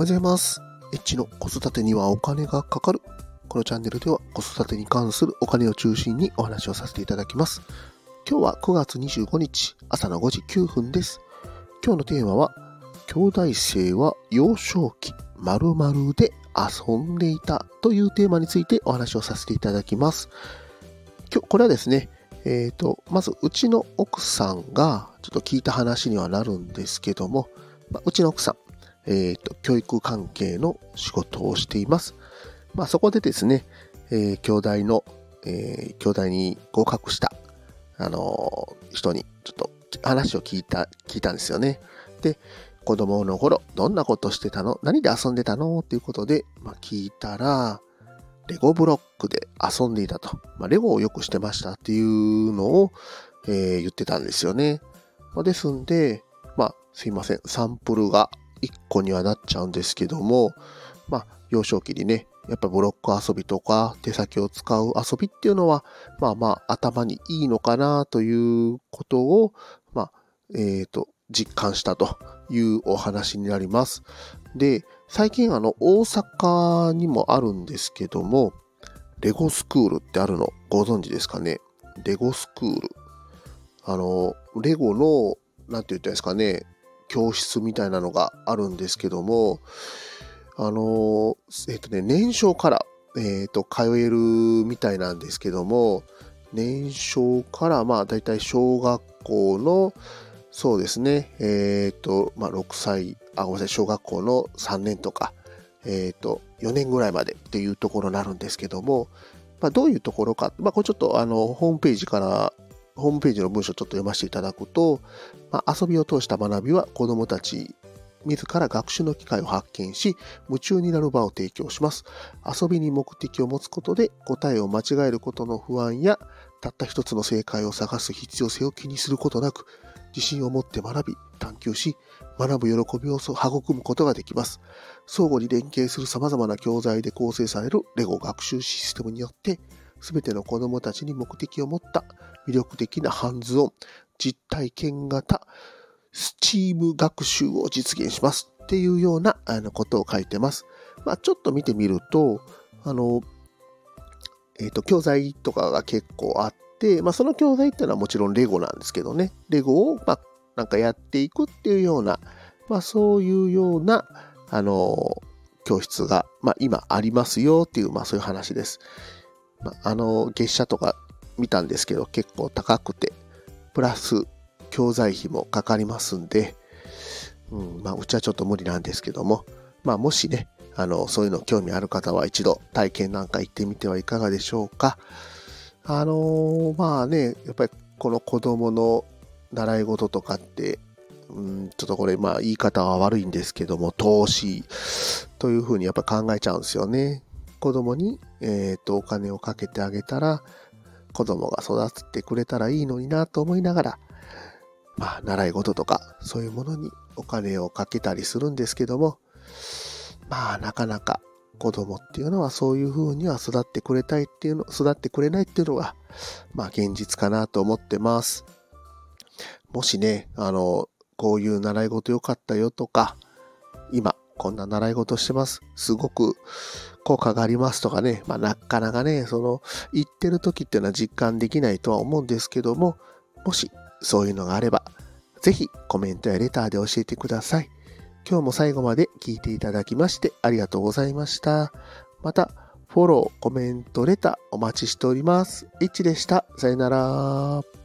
おはようございます。エッチの子育てにはお金がかかる。このチャンネルでは子育てに関するお金を中心にお話をさせていただきます。今日は9月25日朝の5時9分です。今日のテーマは、兄弟生は幼少期〇〇で遊んでいたというテーマについてお話をさせていただきます。今日、これはですね、えっ、と、まずうちの奥さんがちょっと聞いた話にはなるんですけども、まうちの奥さん、えっ、と、教育関係の仕事をしています。まあ、そこでですね、えー兄弟の、えー兄弟に合格した、あのー人にちょっと話を聞いた、聞いたんですよね。で、子供の頃、どんなことしてたの？何で遊んでたの？っていうことで、まあ、聞いたら、レゴブロックで遊んでいたと。まあ、レゴをよくしてましたっていうのを、えー言ってたんですよね。まあですんで、まあ、すいません。サンプルが1個にはなっちゃうんですけども、まあ、幼少期にね、やっぱブロック遊びとか手先を使う遊びっていうのは、まあまあ頭にいいのかなということを、まあ、えっ、と、実感したというお話になります。で、最近あの、大阪にもあるんですけども、レゴスクールってあるのご存知ですかね？レゴスクール。あの、レゴの、なんて言ったらいいですかね、教室みたいなのがあるんですけども、あの、えっ、とね、年少から、えっ、と、通えるみたいなんですけども、年少から、まあ、だいたい小学校の、そうですね、えっ、と、まあ、6歳、あ、ごめんなさい、小学校の3年とか、えっ、と、4年ぐらいまでっていうところになるんですけども、まあ、どういうところか、まあ、これちょっと、あの、ホームページから、ホームページの文章をちょっと読ませていただくと、まあ、遊びを通した学びは子どもたち自ら学習の機会を発見し、夢中になる場を提供します。遊びに目的を持つことで答えを間違えることの不安や、たった一つの正解を探す必要性を気にすることなく、自信を持って学び、探求し、学ぶ喜びを育むことができます。相互に連携する様々な教材で構成されるレゴ学習システムによって、すべての子供たちに目的を持った魅力的なハンズオン、実体験型、スチーム学習を実現しますっていうようなあのことを書いてます。まあ、ちょっと見てみると、あの、えっ、と、教材とかが結構あって、まあ、その教材っていうのはもちろんレゴなんですけどね、レゴを、まあ、なんかやっていくっていうような、まあ、そういうような、あの、教室が、まあ、今ありますよっていう、まあ、そういう話です。まあ、あの、月謝とか見たんですけど、結構高くて、プラス、教材費もかかりますんで、うん、まあ、うちはちょっと無理なんですけども、まあ、もしね、あの、そういうの興味ある方は一度体験なんか行ってみてはいかがでしょうか。あのーまあね、やっぱりこの子供の習い事とかって、うん、ちょっとこれ、まあ言い方は悪いんですけども、投資というふうにやっぱ考えちゃうんですよね。子供に、えっ、と、お金をかけてあげたら、子供が育ってくれたらいいのになと思いながら、まあ、習い事とか、そういうものにお金をかけたりするんですけども、まあ、なかなか子供っていうのはそういう風には育ってくれたいっていうの、育ってくれないっていうのが、まあ、現実かなと思ってます。もしね、あの、こういう習い事良かったよとか、こんな習い事してます。すごく効果がありますとかね、まあ、なかなかね、その、言ってる時っていうのは実感できないとは思うんですけども、もしそういうのがあれば、ぜひコメントやレターで教えてください。今日も最後まで聞いていただきましてありがとうございました。また、フォロー、コメント、レターお待ちしております。いちでした。さよなら。